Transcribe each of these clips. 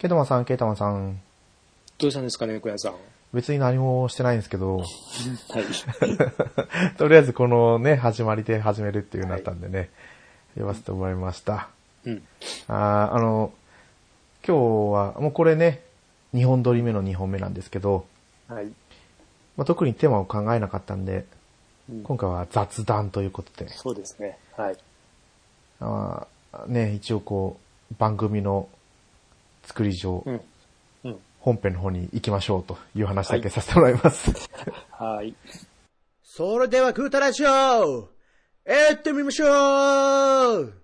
ケイタマンさん、ケイタマンさん。どうしたんですかね、小屋さん。別に何もしてないんですけど、はい。とりあえずこのね、始まりで始めるっていうなったんでね、呼ばせてもらいました。うん。あーあの、今日は、もうこれね、2本撮り目の2本目なんですけど、はい。まあ、特にテーマを考えなかったんで、うん今回は雑談ということで、そうですね。はい。あーね、一応こう、番組の作り上、うん。うん。本編の方に行きましょうという話だけさせてもらいます。はい。それでは、グータラジオ行ってみましょう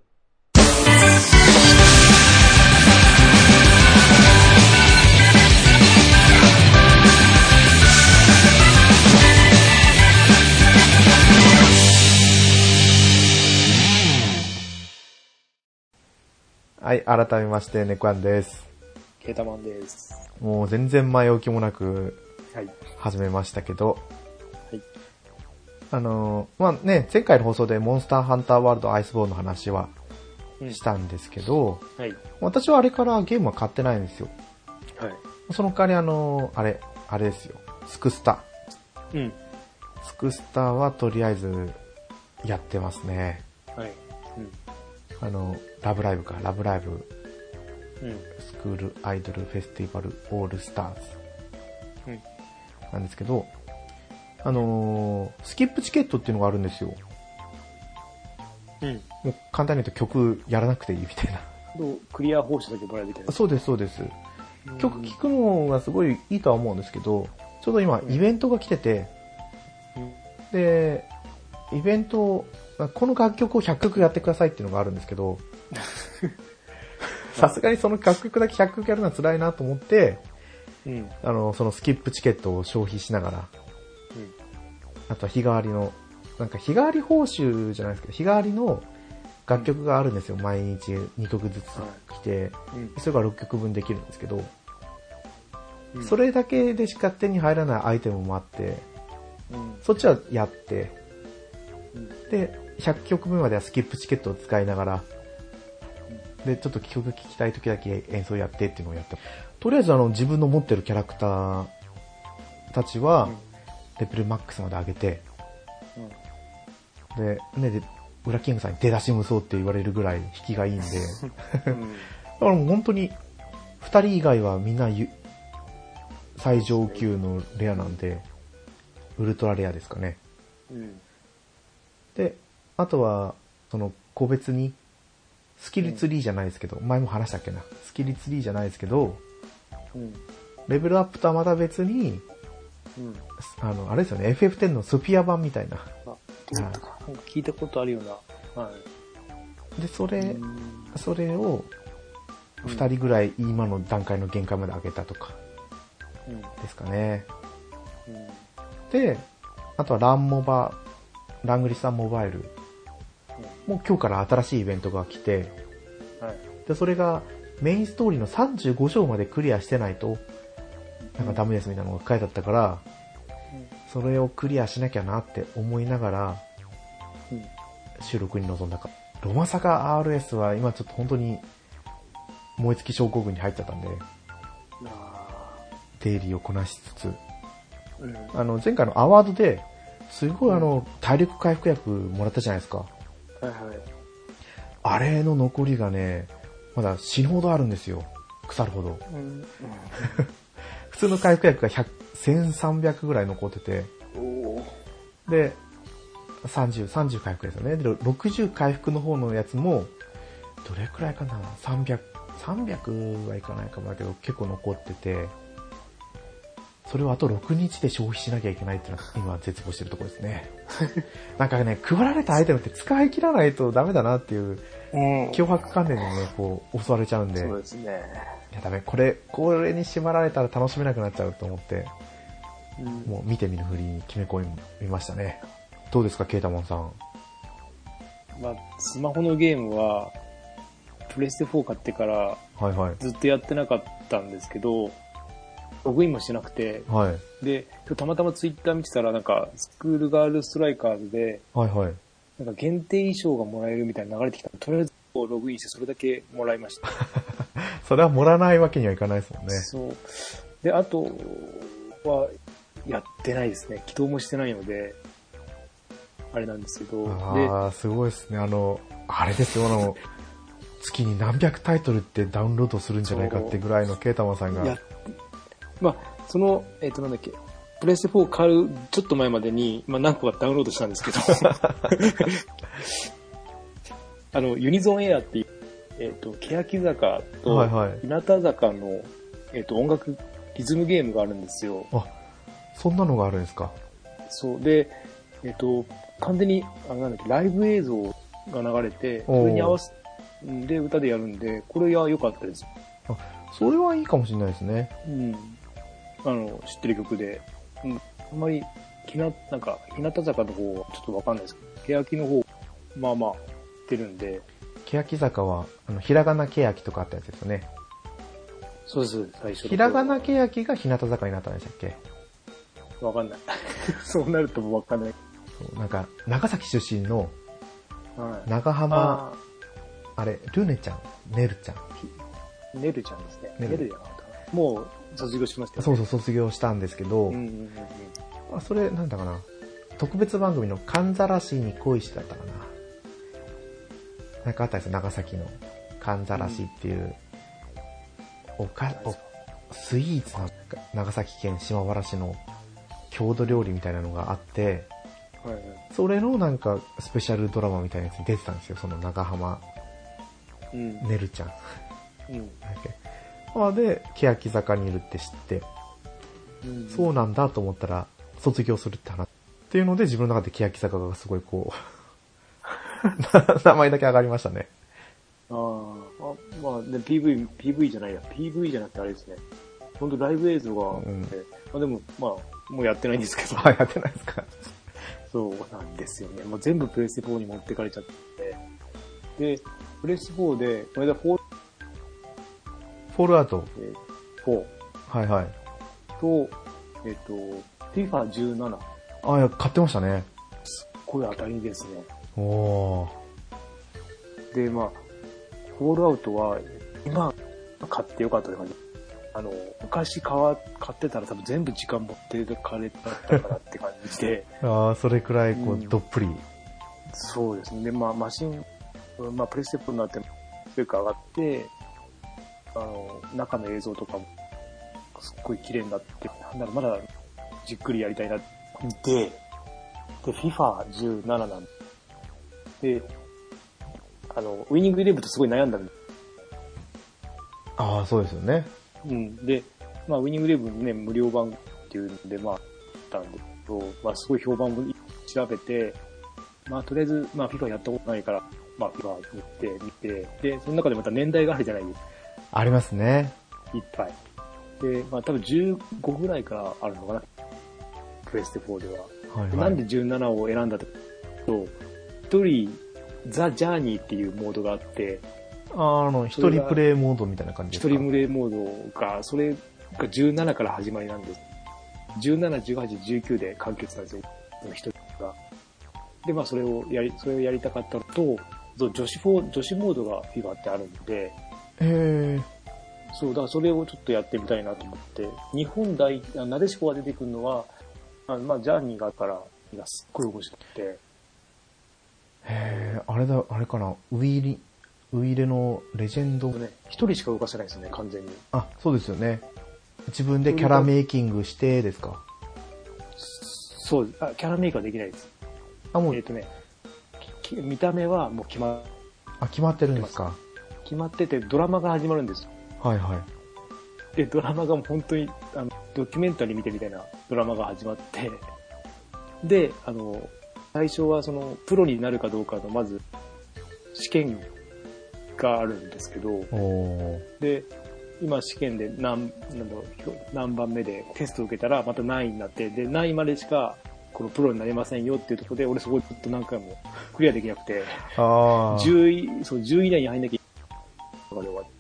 はい、改めまして、ネコアンです。ケータマンです。もう全然前置きもなくはい。始めましたけど、はい。あのーまあね、前回の放送でモンスターハンターワールドアイスボーンの話はうんしたんですけど、はい。私はあれからゲームは買ってないんですよ。はい。その代わりあのーあれ、あれですよ。スクスタ。うん。スクスタはとりあえずやってますね。はい。あの、ラブライブか、ラブライブスクールアイドルフェスティバルオールスターズうん。なんですけど、あのースキップチケットっていうのがあるんですよ。うん。もう簡単に言うと曲やらなくていいみたいな。クリア報酬だけもらえるみたいな。そうです、そうです。曲聴くのがすごいいいとは思うんですけど、ちょうど今うんイベントが来てて、うん。で、イベント、この楽曲を100曲やってくださいっていうのがあるんですけど、さすがにその楽曲だけ100曲やるのは辛いなと思って、うん。あの、そのスキップチケットを消費しながら、うん。あとは日替わりの、なんか日替わり報酬じゃないですけど、日替わりの楽曲があるんですよ。毎日2曲ずつ来て、うん。それが6曲分できるんですけど、うん。それだけでしか手に入らないアイテムもあって、うん。そっちはやって、うん。で、100曲分まではスキップチケットを使いながら、で、ちょっと曲聴きたい時だけ演奏やってっていうのをやって、とりあえずあの自分の持ってるキャラクターたちは、レベルマックスまで上げて、で、ね、で、ウラキングさんに出だし無双って言われるぐらい引きがいいんで、だうん。からもう本当に、二人以外はみんなゆ最上級のレアなんで、ウルトラレアですかね。うん。で、あとは、その、個別に、スキルツリーじゃないですけど、前も話したっけな？スキルツリーじゃないですけど、うん。レベルアップとはまた別に、うん。あの、あれですよね、FF10 のスピア版みたいな。なんか聞いたことあるような。はで、そい。れ、うんそれを、二人ぐらい今の段階の限界まで上げたとか、うん。ですかね。うん。で、あとはランモバ、ラングリサンモバイル。もう今日から新しいイベントが来て、はい。で、それがメインストーリーの35章までクリアしてないと、なんかダメですみたいなのが書いてあったから、それをクリアしなきゃなって思いながらうん。収録に臨んだか。ロマサガ RS は今ちょっと本当に燃え尽き症候群に入っちゃったんで、あ出入りをこなしつつ、ーうん。あの、前回のアワードで、すごいあの、体力回復薬もらったじゃないですか。はいはい。あれの残りがね、まだ死ぬほどあるんですよ。腐るほど。うん。普通の回復薬が100 1300ぐらい残ってて。で、30、30回復ですよね。で、60回復の方のやつも、どれくらいかな ?300、300はいかないかもだけど、結構残ってて、それをあと6日で消費しなきゃいけないっていうのが今絶望してるところですね。なんかね、配られたアイテムって使い切らないとダメだなっていううん。脅迫観念にね、こう、襲われちゃうんで、そうですね。いやダメ、これ、これに縛られたら楽しめなくなっちゃうと思って、うん。もう見てみるふりに決め込みましたね。どうですか、ケータモンさん。まあ、スマホのゲームは、プレステ4買ってからはいはい。ずっとやってなかったんですけど、ログインもしなくて、はい。で、たまたまツイッター見てたら、なんか、スクールガールストライカーズで、はいはい。なんか限定衣装がもらえるみたいな流れてきたとりあえずログインしてそれだけもらいました。それは盛らないわけにはいかないですもんね。そう。で、あとは、やってないですね。起動もしてないので、あれなんですけど、で、ああ、すごいですね。あの、あれですよ、あの、月に何百タイトルってダウンロードするんじゃないかってぐらいのケータマンさんが。や、まあ、その、えっ、と、なんだっけ、プレステ4買うちょっと前までに、まあ、何個かダウンロードしたんですけど、あの、ユニゾンエアっていう、えっ、と、欅坂と、はいはい日向坂の、えっ、と、音楽、リズムゲームがあるんですよ。あ、そんなのがあるんですか？そう。で、えっ、と、完全に、あなんだっけ、ライブ映像が流れて、それに合わせで歌でやるんで、これは良かったです。それはいいかもしれないですね。うん。あの、知ってる曲で、うん、あんまり、ひな、なんか、日向坂の方はちょっとわかんないですけど、欅の方、まあまあ、知ってるんで、欅坂は、あの、ひらがな欅とかあったやつですよね。そうです、最初ひらがな欅が日向坂になったんでしたっけ？わかんない。そうなるともうわかんない。なんか、長崎出身のはい。長浜、ああれ、ルネちゃん、ネルちゃん？ーねるちゃんですね。ねるねるじゃなかった。もう、卒業しましたよね。そうそう、卒業したんですけど、うんうんうんうん。あそれ、なんだかな。特別番組のカンザラシに恋してだったかな。なんかあったんですよ、長崎の。カンザラシっていう、おか、お、スイーツの長崎県島原市の郷土料理みたいなのがあって、はいはい。それのなんかスペシャルドラマみたいなやつに出てたんですよ、その長浜うん。ねるちゃん。うん。なんだっけあで、欅坂にいるって知って、うんそうなんだと思ったら、卒業するって話。っていうので、自分の中で欅坂がすごいこう、名前だけ上がりましたね。あーあ、まあ、で、PV、PV じゃないや。PV じゃなくてあれですね。本当ライブ映像がうんまあでも、まあ、もうやってないんですけど、あ、やってないですか。そうなんですよね。もう全部プレステ4に持ってかれちゃって。で、プレステ4で、この間4、フォールアウト。えー4はいはい。と、えっ、と、FIFA17。あ、いや、買ってましたね。これ当たりですね。おー。で、まあ、フォールアウトは、今、買ってよかったって感じ。あの、昔買わ買ってたら多分全部時間持ってかれたからって感じで、あーそれくらい、こう、うんどっぷり。そうですね。で、まあ、マシン、まあ、プレステ4になって、スペック上がって、あの、中の映像とかも、すっごい綺麗になって、なんだろう、まだ、じっくりやりたいな。で、で、FIFA17 なんで、あの、ウィニングイレブンとすごい悩んだんでああ、そうですよね。うん。で、まあ、ウィニングイレブンね、無料版っていうので、まあ、たんですけど、まあ、すごい評判を調べて、まあ、とりあえず、まあ、FIFA やったことないから、まあ、FIFA 見て、見て、で、その中でまた年代があるじゃないですか。ありますね。いっぱい。で、まあ、多分15ぐらいからあるのかな。プレステ4では。はいはい。なんで17を選んだかと一人、ザ・ジャーニーっていうモードがあって、ああの、一人プレイモードみたいな感じですか？一人無礼モードが、それが17から始まりなんです。17、18、19で完結なんですよ。一人が。で、まあそれをやり、それをやりたかったのと、女子フォー、女子モードが FIFA ってあるんで、へえ。そう、だからそれをちょっとやってみたいなと思って、日本代、あなでしこが出てくるのは、あまあジャーニーがあるから、がすっごい面白くて、へえ、あれだ、あれかな、ウィーリ、ウィーレのレジェンド？ね、一人しか動かせないですね、完全に。あ、そうですよね。自分でキャラメイキングしてですか？そう、あキャラメイクはできないです。あ、もうえっ、、とね、き見た目はもう決ま、あ、決まってるんですか？決まってて、ドラマが始まるんですよ。はいはい。で、ドラマがもう本当に、あの、ドキュメンタリー見てみたいなドラマが始まって、で、あの、最初はその、プロになるかどうかの、まず、試験があるんですけど。で、今試験で何、なんだろうひょ何番目でテストを受けたらまた何位になって、で、何位までしか、このプロになれませんよっていうところで、俺そこずっと何回もクリアできなくて、ああ。10位、そう、10位以内に入んなきゃいけないとかで終わって、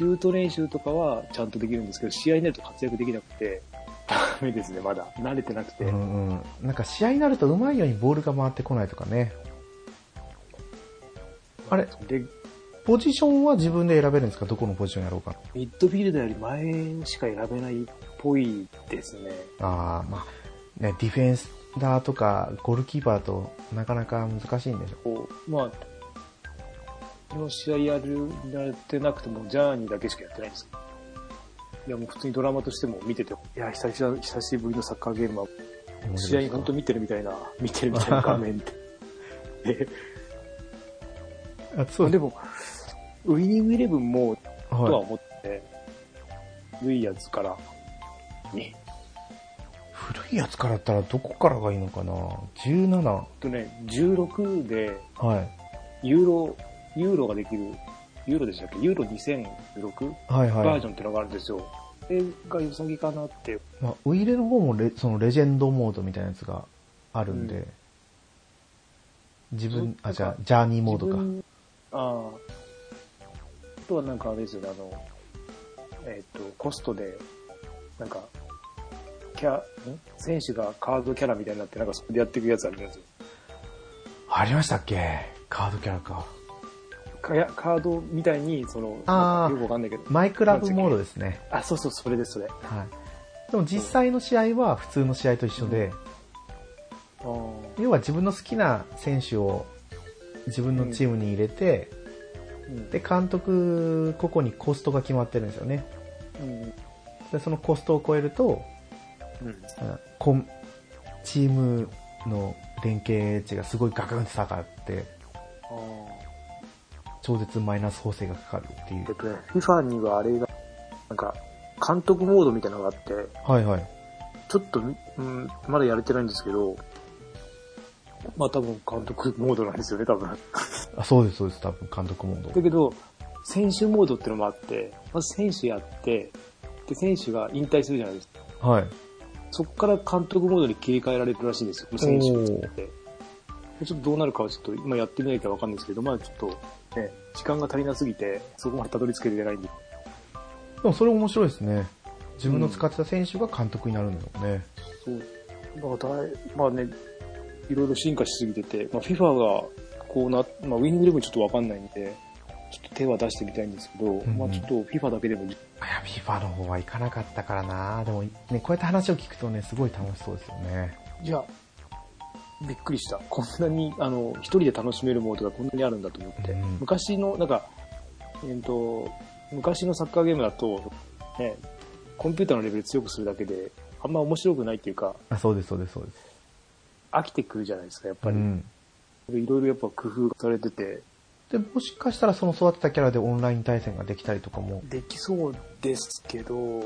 シュート練習とかはちゃんとできるんですけど、試合になると活躍できなくて、ダメですね、まだ。慣れてなくて。うんうん。なんか試合になるとうまいようにボールが回ってこないとかね。あれで、ポジションは自分で選べるんですか？どこのポジションやろうか。ミッドフィールダーより前しか選べないっぽいですね。ああ、まあ、ね、ディフェンスダーとか、ゴールキーパーとなかなか難しいんでしょこう、まあ、この試合やる、やってなくても、ジャーニーだけしかやってないんですいや、もう普通にドラマとしても見てて、いや、久しぶり久しぶりのサッカーゲームは、試合本当見てるみたいな、見てるみたいな画面で。であそうでも、ウイニングイレブンも、とははい。思って、古いやつから、に、古いやつからだったらどこからがいいのかな ?17。とね、16で、はい。ユーロ、ユーロができる、ユーロでしたっけ？ユーロ2016はいはいバージ。ョンってのがあるんですよ。それが良さげかなって。まあ、ウイレの方もレそのレジェンドモードみたいなやつがあるんで、うん自分、あ、じゃあ、ジャーニーモードか。ああ。あとはなんかあれですよね、あの、えっ、と、コストで、なんか、キャ、ん？選手がカードキャラみたいになって、なんかそこでやっていくやつあるんですよ。ありましたっけ？カードキャラか。カードみたいに、その、あよくわかんないけど。マイクラブモードですね。あ、そうそう、それです、それ。はい。でも実際の試合は普通の試合と一緒で、あー要は自分の好きな選手を自分のチームに入れて、うんで、監督、個々にコストが決まってるんですよね。うん。で、そのコストを超えると、うん。うんコンチームの連携値がすごいガクンと下がって。超絶マイナス補正がかかるっていうえっ。とね、FIFA にはあれが、なんか、監督モードみたいなのがあって、はいはい。ちょっと、うん、まだやれてないんですけど、まあ多分監督モードなんですよね、多分。あ、そうですそうです。多分監督モード。だけど、選手モードってのもあって、まず選手やって、で、選手が引退するじゃないですか。はい。そこから監督モードに切り替えられるらしいんですよ、選手って。でちょっとどうなるかはちょっと今やってみないとわかんないですけど、まあちょっと、ね、時間が足りなすぎて、そこまでたどり着けてないんで。でもそれ面白いですね。自分の使ってた選手が監督になるんだよね。そう。だからだい、まあね、いろいろ進化しすぎてて、まあ FIFA がこうな、まあウィニングイレブンちょっとわかんないんで、ちょっと手は出してみたいんですけど、んうんまあちょっと FIFA だけでも、いや、FIFA の方はいかなかったからなでもね、こうやって話を聞くとね、すごい楽しそうですよね。じゃあ、びっくりした。こんなに、あの、一人で楽しめるモードがこんなにあるんだと思って。うん昔の、なんか、えっ、と、昔のサッカーゲームだと、ね、コンピューターのレベル強くするだけで、あんま面白くないっていうか、あ、そうですそうですそうです。飽きてくるじゃないですか、やっぱり。うん。いろいろやっぱ工夫がされてて、で、もしかしたらその育てたキャラでオンライン対戦ができたりとかも、できそうですけど、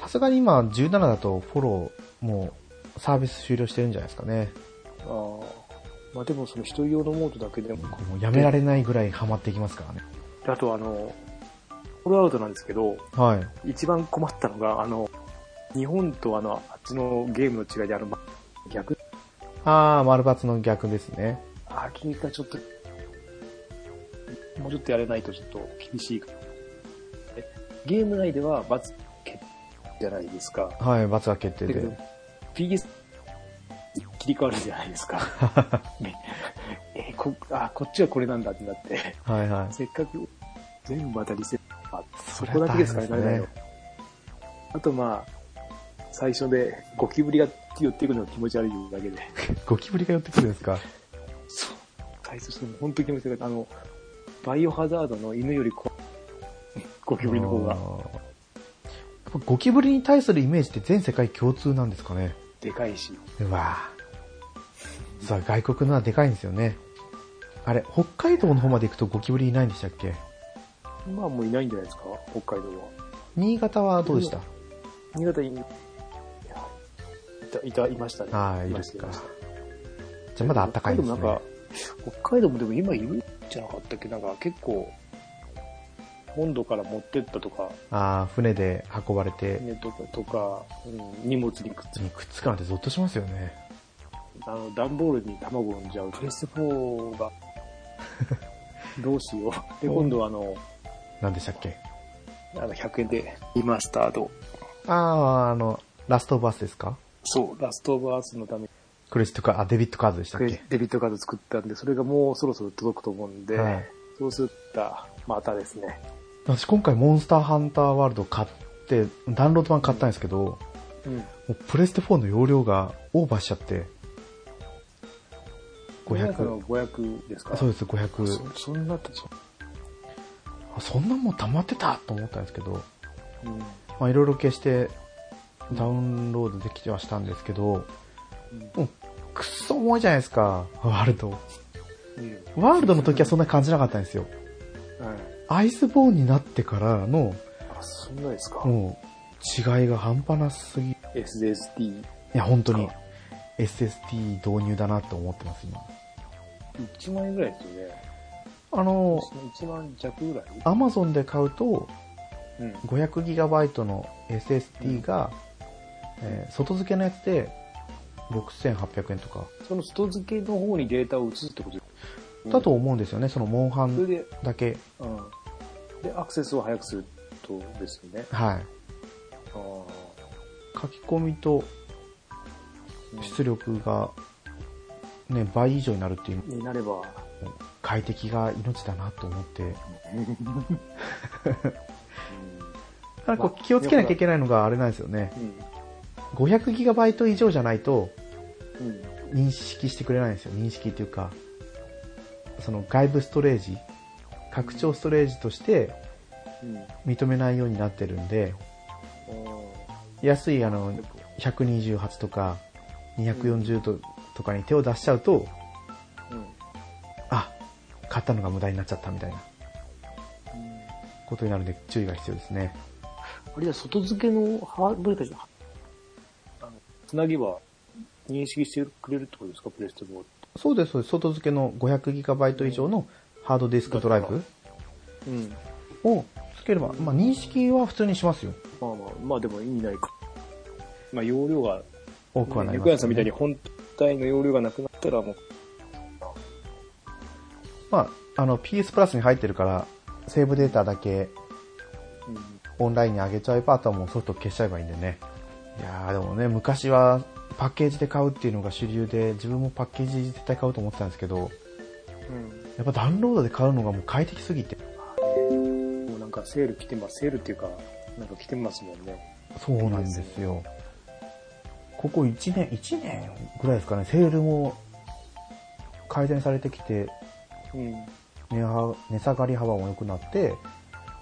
さすがに今17だとフォローもうサービス終了してるんじゃないですかね。あーまあでもその一人用のモードだけでも、もうやめられないぐらいハマっていきますからね。あとあの、フォローアウトなんですけど、はい。一番困ったのが、あの、日本とあの、あっちのゲームの違いで、あの、ま逆、あー、丸抜の逆ですね。あれがちょっと、もうちょっとやれないとちょっと厳しいかえゲーム内では罰決じゃないですか。はい、罰が決定で PS 切り替わるじゃないですか。ね えこあ、こっちはこれなんだってなって、はいはい。せっかく全部またリセット、あそこだけですからね、ね慣れないの。あとまあ、最初でゴキブリが寄ってくるのが気持ち悪いだけで。ゴキブリが寄ってくるんですか？そう。最初しても本当に気持ち悪い。あの、バイオハザードの犬より怖い。ゴキブリの方がゴキブリに対するイメージって全世界共通なんですかね？でかいし。うわぁ。さあ、外国のはでかいんですよね。あれ、北海道の方まで行くとゴキブリいないんでしたっけ？まあもういないんじゃないですか、北海道は。新潟はどうでした？新潟に、いやいた、いた、いましたね。ああ、いいるっすか。じゃあまだ暖かいですね。北海道もでも今いるんじゃなかったっけ？なんか結構、本土から持ってったとか、ああ、船で運ばれて、ね、とか、とか、うん、荷物にくっつにくっつくなんてゾッとしますよね。あの、段ボールに卵を産んじゃうプレステ4が、どうしよう。で、今度はあの、何でしたっけ？あの、100円でリマスタード。ああ、あの、ラストバースですか？そう、ラストオブアースのためにクレジットカード、あ、デビットカードでしたっけ？デビットカード作ったんで、それがもうそろそろ届くと思うんで、はいそうすると、またですね。私今回モンスターハンターワールド買って、ダウンロード版買ったんですけど、うん。もうプレステ4の容量がオーバーしちゃって、500 500、の500ですか？そうです、500。そそんなってそあそんなもん溜まってたと思ったんですけど、うん。まあいろいろ消してダウンロードできてはしたんですけど、もうくっそ重いじゃないですか、ワールド。うん。ワールドの時はそんな感じなかったんですよ。はい。アイスボーンになってからの、あ、そんなですか？もう、違いが半端なすぎ。い ?SSD。や、本当に、SSD 導入だなって思ってます、今。1万円ぐらいですよね。あの、1万弱ぐらい？アマゾンで買うと、うん。500GB の SSD が、えー外付けのやつで6800円とか、その外付けの方にデータを移すってことですだと思うんですよね、そのモンハンだけ。うん。で、アクセスを早くするとですよね。はい。あ書き込みとあ。出力が、ね、倍以上になるっていう、になれば、快適が命だなと思って。ただこまう気をつけなきゃいけないのがあれなんですよね。うん。500GB 以上じゃないとうん。認識してくれないんですよ。認識っていうか、その外部ストレージ、拡張ストレージとしてうん。認めないようになってるんで、あ安いあのあ。128とか240ととかに手を出しちゃうと、うん。あ、買ったのが無駄になっちゃったみたいなことになるんで注意が必要ですね。あれは外付けのハードルかあの、つなぎは認識してくれるってことですか？プレステ4って。そうです、そうです。外付けの 500GB 以上のハードディスクドライブうん。をつければ、まあ認識は普通にしますよ。まあまあ、まあでも意味ないか。まあ容量が、多くはなります、猫屋さんみたいに本体の容量がなくなったらもう、まあ、あの PS プラスに入ってるから、セーブデータだけオンラインに上げちゃえば、あとはもうソフト消しちゃえばいいんでね。いやーでもね、昔はパッケージで買うっていうのが主流で、自分もパッケージ絶対買うと思ってたんですけど、うん。やっぱダウンロードで買うのがもう快適すぎて。なんかセール来てます。セールっていうか、なんか来てますもんね。そうなんですよ。ここ1年、1年ぐらいですかね、セールも改善されてきて、うん。値は値下がり幅も良くなって、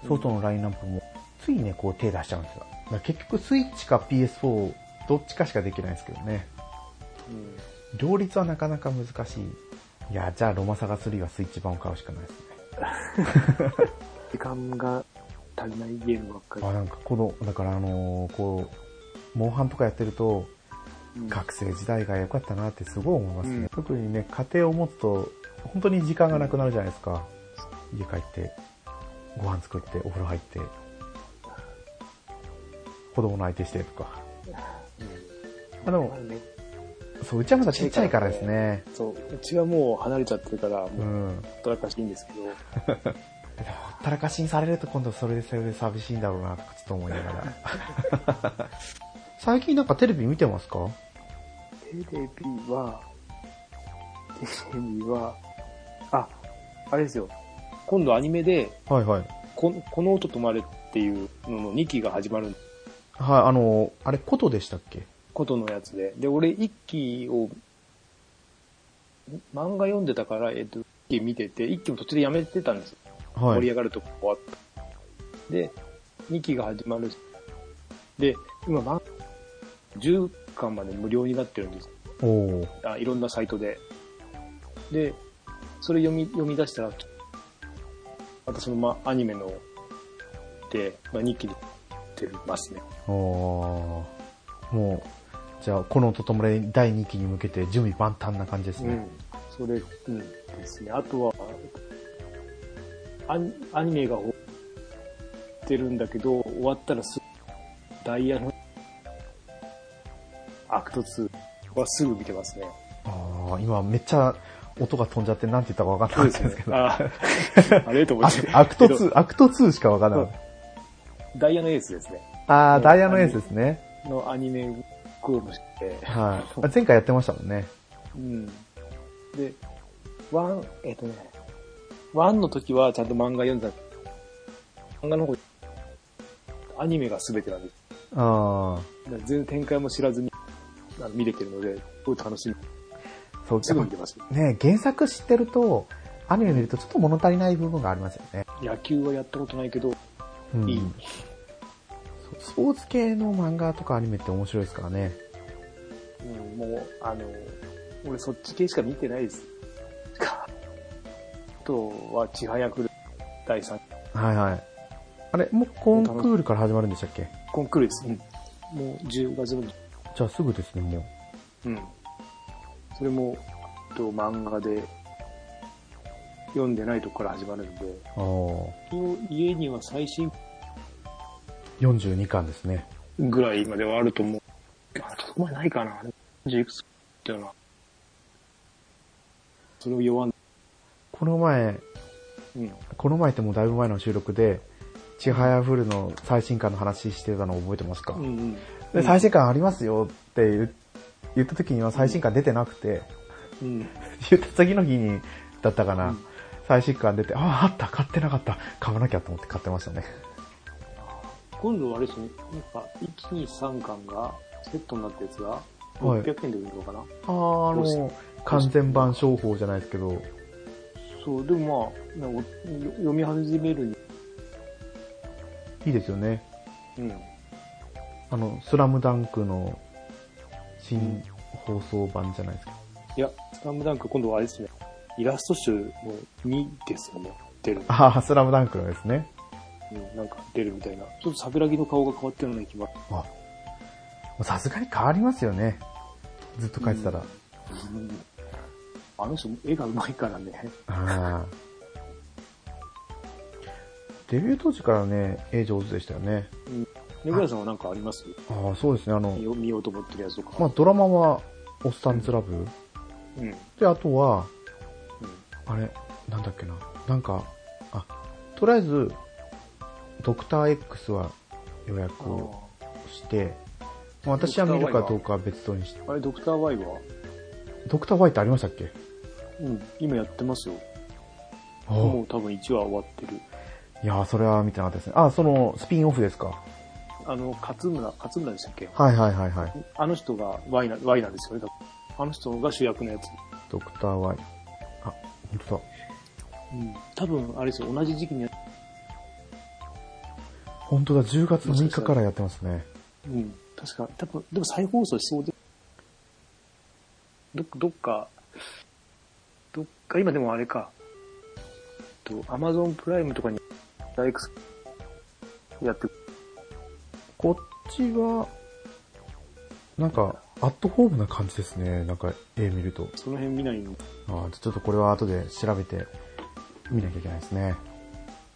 外のラインナップもついね、こう手出しちゃうんですよ。だ結局スイッチか PS4、どっちかしかできないんですけどね。うん。両立はなかなか難しい。いや、じゃあロマサガ3はスイッチ版を買うしかないですね。時間が足りないゲームばっかり。あ、なんかこの、だからあのーこう、モンハンとかやってると、うん学生時代が良かったなってすごい思いますね。うん特にね、家庭を持つと、本当に時間がなくなるじゃないですか。家帰って、ご飯作って、お風呂入って、子供の相手してとか。あでもそう、うちはまだちっちゃいからですね。そう。うちはもう離れちゃってるから、う。もうんほったらかしいんですけど、ほったらかしにされると今度それでそれで寂しいんだろうなとかちょっと思いながら。最近なんかテレビ見てますか？テレビは、テレビは、あ、あれですよ。今度アニメで、はいはい。ここの音止まれっていうのの2期が始まるはい、あの、あれ、ことでしたっけ？ことのやつで。で、俺1期を、漫画読んでたから、えっと、1期見てて、1期も途中でやめてたんですよ。はい。盛り上がるとこ終わった。で、2期が始まる。で、今、漫10巻まで無料になってるんです。おーあいろんなサイトで。で、それ読み、読み出したら、またそのま、アニメの、で、まあ、2期に出ますね。おーもう、じゃあ、このとともれ第2期に向けて準備万端な感じですね。うん。それ、うんですね。あとは、アニアニメが終わってるんだけど、終わったらすダイヤのアクト2はすぐ見てますね。ああ、今めっちゃ音が飛んじゃって何て言ったか分かんなかったんですけど。あ あれと思アって。クアクトけど2、アクト2しか分かんなかっダイヤのエースですね。た。ああ、ダイヤのエースですね。のアニメクールして、はい。前回やってましたもんね。うん。で、ワン、えっ、とね、ワンの時はちゃんと漫画読んだ漫画の方、アニメが全てなんです。あだから全然展開も知らずに見れてるので、すごい楽しみ。あ、そう、すぐ見てますね、原作知ってると、アニメ見るとちょっと物足りない部分がありますよね。野球はやったことないけど、うんいいスポーツ系の漫画とかアニメって面白いですからね。うん、もう、あの、俺そっち系しか見てないです。か あとは、ちはやふる第3はいはい。あれ、もうコンクールから始まるんでしたっけ？コンクールです。うん。もう10月の、じゃあすぐですね、もう。うん。それも、と漫画で読んでないとこから始まるんで、あ家には最新42巻ですね。ぐらいまではあると思う。あそこまでないかな。40いくつっていうのは。それを読まん。この前、うん。この前ってもうだいぶ前の収録で、ちはやふるの最新刊の話してたの覚えてますか、うんうん。で、最新刊ありますよって言言った時には最新刊出てなくて、うん。言った次の日に、だったかな、うん最新刊出て、ああ、あった、買ってなかった、買わなきゃと思って買ってましたね。今度はあれですね、なんか、1、2、3巻が、セットになったやつが、はい600円で売るのかな、ああ、あの、完全版商法じゃないですけど、そう、でもまあ、読み始めるに、いいですよね。うん。あの、スラムダンクの新放送版じゃないですか。いや、スラムダンク今度はあれですね、イラスト集の2ですよね、出る。ああ、スラムダンクのですね。うん、なんか出るみたいな。ちょっと桜木の顔が変わってるような気が。あ、もうさすがに変わりますよね。ずっと書いてたら。うんあの人、絵が上手いからね。デビュー当時からね、絵上手でしたよね。ネグラさんは何かあります？ああ、そうですね。あの見、よ見ようと思ってるやつとか。まあ、ドラマは、オッサンズラブ。うん。うん。で、あとは、あれ、なんだっけな。なんか、あ、とりあえず、ドクター X は予約をして、まあ私は見るかどうかは別とにして。あれ、ドクター Y は？ドクター Y ってありましたっけ？うん。今やってますよ。あもう多分1話終わってる。いやーそれは見てなかったですね。あ、その、スピンオフですか。あの、勝村、勝村でしたっけ？はいはいはいはい。あの人が Y な、Y なんですよね。あの人が主役のやつ。ドクター Y。あ、本当だ。うん。多分、あれですよ。同じ時期にや本当だ、10月6日からやってますね。うん。確か、多分、でも再放送しそうで。どっどっか、どっか、今でもあれか。と、アマゾンプライムとかに、X やって、こっちは、なんか、アットホームな感じですね。なんか、絵見ると。その辺見ないの？あーちょっとこれは後で調べて見なきゃいけないですね。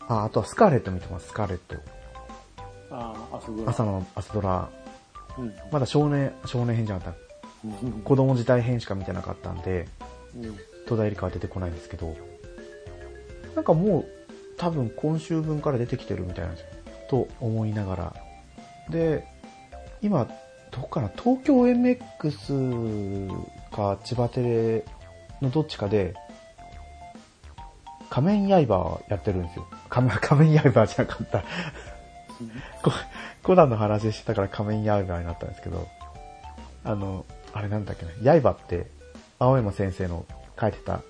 あ、あとはスカーレット見てます、スカーレット。ああ、あそこ朝の朝ドラ。うん。まだ少年、少年編じゃなかった。うん。子供時代編しか見てなかったんで、うん。戸田恵梨香は出てこないんですけど、なんかもう多分今週分から出てきてるみたいなんですよ。と思いながら。で、今、どこかな？東京 MX か千葉テレのどっちかで、仮面刃やってるんですよ。仮面 仮面刃じゃなかった。こコナンの話してたから仮面刃になったんですけど、あの、あれなんだっけな、刃って、青山先生の書いてた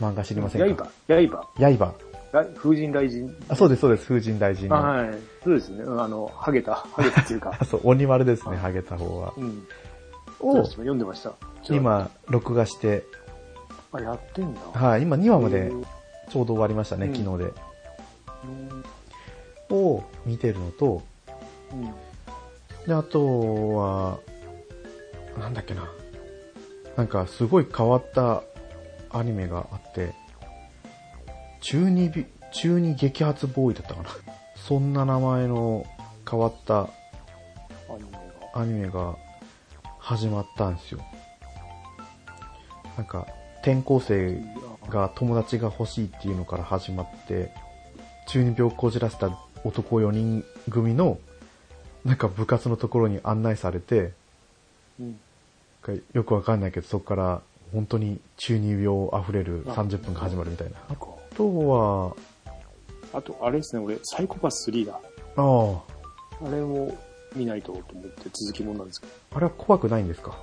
漫画知りませんか？刃刃刃。来風神雷神。あ、そうです、そうです、風神大臣はい。そうですね。うんあの、ハゲた、ハゲたっていうかあ。そう、鬼丸ですね、ハゲた方は。うん。を読んでました。今、録画して、あ、やってんだ。はい、今2話までうんちょうど終わりましたね、うん昨日で。うんを見てるのと、で、あとは、なんだっけな。なんかすごい変わったアニメがあって、中二び、中二激発ボーイだったかな。そんな名前の変わったアニメが。始まったんですよ。なんか、転校生が友達が欲しいっていうのから始まって、中二病をこじらせた男4人組の、なんか部活のところに案内されて、うん。よくわかんないけど、そこから本当に中二病溢れる30分が始まるみたいな。とは、あと、あれですね、俺、サイコパス3だ。ああ。あれも見ないとと思って続きもんなんですけど、あれは怖くないんですか？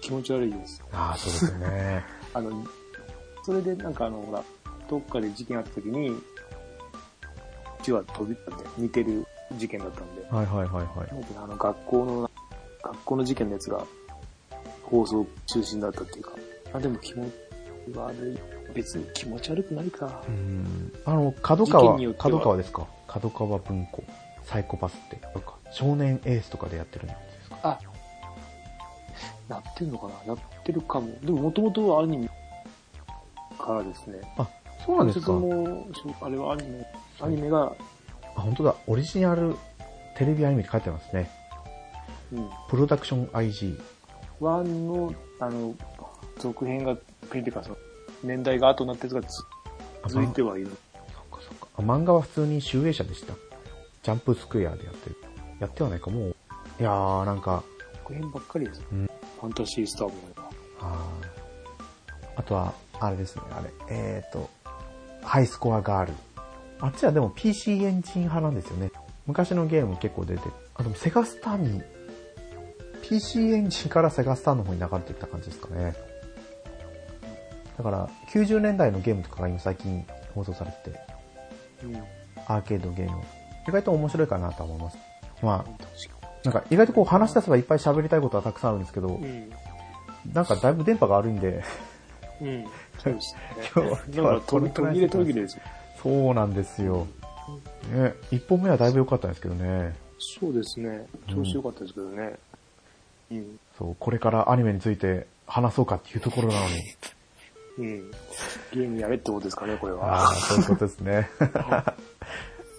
気持ち悪いです。ああ、そうですよね。あの、それでなんかあの、ほら、どっかで事件あった時に、うちは飛びったんで、似てる事件だったんで、はいはいはいはい。あの、学校の、学校の事件のやつが、放送中心だったっていうか、あ、でも気持ち悪い。別に気持ち悪くないかう。ん。あの、角川角川ですか？角川文庫。サイコパスって。なんか少年エースとかでやってるんですか？あ、やってんのかな？やってるかも。でも、もともとはアニメからですね。あ、そうなんですかも、あれはアニメ、アニメが、あ、本当だ。オリジナルテレビアニメって書いてますね。うん、プロダクション IG。ワンの、あの、続編が、ペンテカその、年代が後になったやつが続いてはいる。そっかそっか。あ漫画は普通に集英社でした。ジャンプスクエアでやってる。やってはないか、もう。いやー、なんか、続編ばっかりです。うんファンタジースターもあーあとは、あれですね、あれ。えーと、ハイスコアガール。あっちはでも PC エンジン派なんですよね。昔のゲーム結構出てる。あ、でもセガスターに、PC エンジンからセガスターの方に流れてきた感じですかね。だから、90年代のゲームとかが今最近放送されてて、うん。アーケードゲーム。意外と面白いかなとは思います。まあ、なんか意外とこう話し出せばいっぱい喋りたいことはたくさんあるんですけど、に。なんかだいぶ電波が悪いんで、うん。うん。そうですね。今日は今日はれ途切れです。そうなんですよ。ね、一本目はだいぶ良かったんですけどね。そうですね。調子良かったですけどね。うん。そう、これからアニメについて話そうかっていうところなのに。うん。ゲームやれってことですかね、これあは。あ、そういうことですね。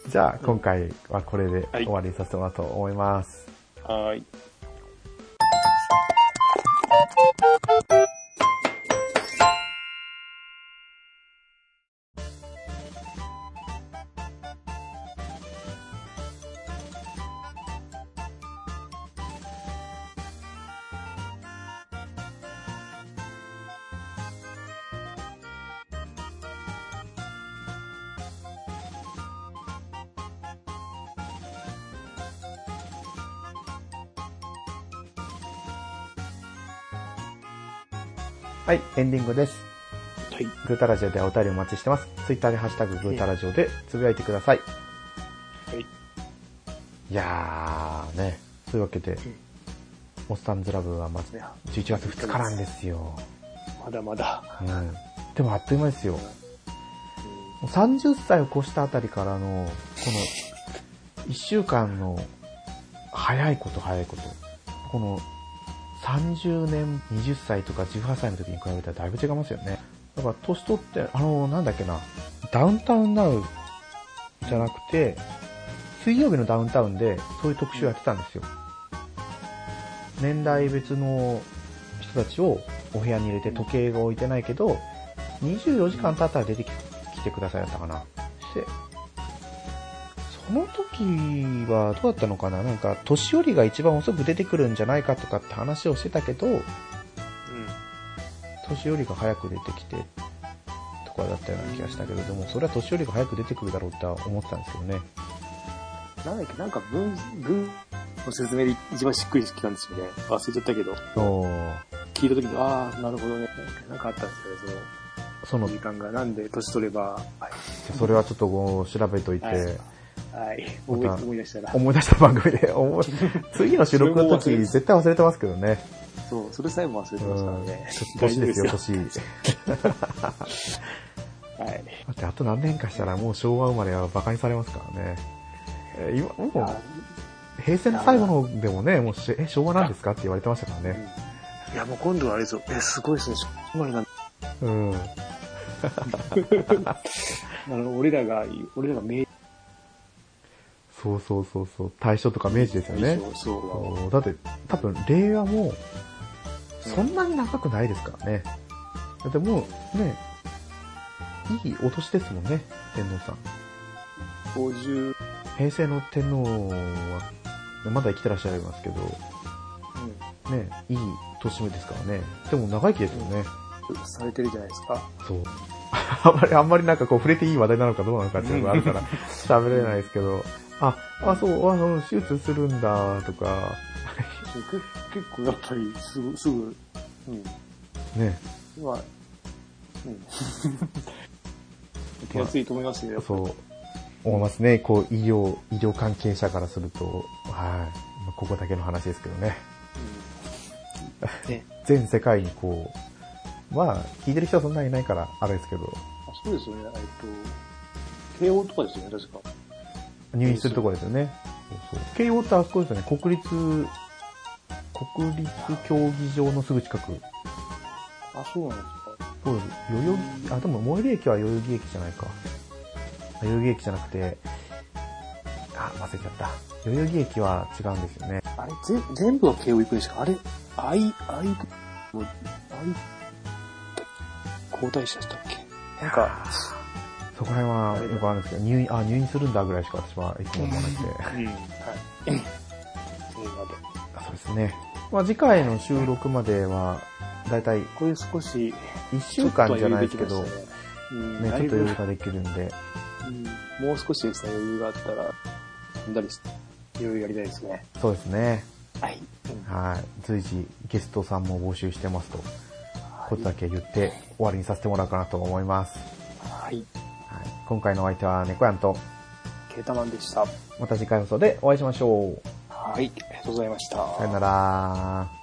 じゃあ、今回はこれではい終わりにさせてもらおうと思います。はーい。はい、エンディングです。はい。グータラジオではお便りお待ちしてます。ツイッターでハッシュタググータラジオでつぶやいてください。はい。いやー、ね、そういうわけで、モッサンズラブはまずいや11月2日なんですよ。まだまだ。うん。でもあっという間ですよ。うもう30歳を越したあたりからの、この、1週間の、早いこと早いこと。この、30年、20歳とか18歳の時に比べたらだいぶ違いますよね。だから、年取って、あの、なんだっけな、ダウンタウンナウじゃなくて、水曜日のダウンタウンで、そういう特集やってたんですよ。年代別の人たちをお部屋に入れて時計が置いてないけど、24時間経ったら出てきてくださいだったかな。で、その時はどうだったのかな？なんか、年寄りが一番遅く出てくるんじゃないかとかって話をしてたけど、ん。年寄りが早く出てきて、とかだったような気がしたけど、でもそれは年寄りが早く出てくるだろうって思ってたんですよね。なんだっけ、なんか文、文の説明で一番しっくりきたんですよね。忘れちゃったけど。聞いた時に、ああ、なるほどね。なんかあったんですよね、そのその、時間が。なんで年取れば、はい。それはちょっとこう調べといて、はいはい。思い思い出したら。思い出した番組で、次の収録の時絶対忘れてますけどね。そう、それさえも忘れてましたからうんね。年ですよ、年。夫 はい。だってあと何年かしたらもう昭和生まれは馬鹿にされますからね。えー今、もあう、平成の最後のでもね、もうし、え、昭和なんですかって言われてましたからね。いや、もう今度はあれですよ。え、すごいですね。生まれなんうん。あの、俺らが、俺らが明そうそうそうそう。大正とか明治ですよね。そう、だって、多分、令和も、そんなに長くないですからね。だってもう、ね、いいお年ですもんね、天皇さん。50、平成の天皇は、まだ生きてらっしゃいますけど、ね、いい年目ですからね。でも長生きですよね。うん、されてるじゃないですか。そう。あんまり、あんまりなんかこう触れていい話題なのかどうなのかっていうのがあるから、喋れないですけど、あ、あ、そう、あの、手術するんだ、とか、け結構やっぱりすぐ、すぐ、うん。ね、まあ、うん。手厚いと思いますよ。そう、思いますね。こう、医療、医療関係者からすると、はい。まあここだけの話ですけどね。うん。ね。全世界にこう、まあ、聞いてる人はそんなにいないから、あれですけど、あそうですよね。えっと、慶応とかですよね、確か。入院するところですよね。そうそう。慶応ってあそこですよね。国立、国立競技場のすぐ近く。あ、そうなんですか。そうです。代々木、あ、でも最寄り駅は代々木駅じゃないか。代々木駅じゃなくて、あ、忘れちゃった。代々木駅は違うんですよね。あれ、ぜ全部が慶応行くんですかあれ、あい、あい、もう、あい、交代者でしたっけ？なんか、そこら辺はよくあるんですけど、入院、あ、入院するんだぐらいしか私はいつも思わなくて。うん、はい。それまで。そうですね。まあ次回の収録までは、だいたいこれ少し、1週間じゃないですけど、ね、うん、ちょっと余裕ができるんで、うん、もう少しですね、余裕があったら、飛んだりして、余裕やりたいですね。そうですね。はい。はい。随時ゲストさんも募集してますと、ことだけ言って終わりにさせてもらおうかなと思います。はい。はい。今回のお相手は猫やんと、ケータマンでした。また次回放送でお会いしましょう。はい。ありがとうございました。さよなら。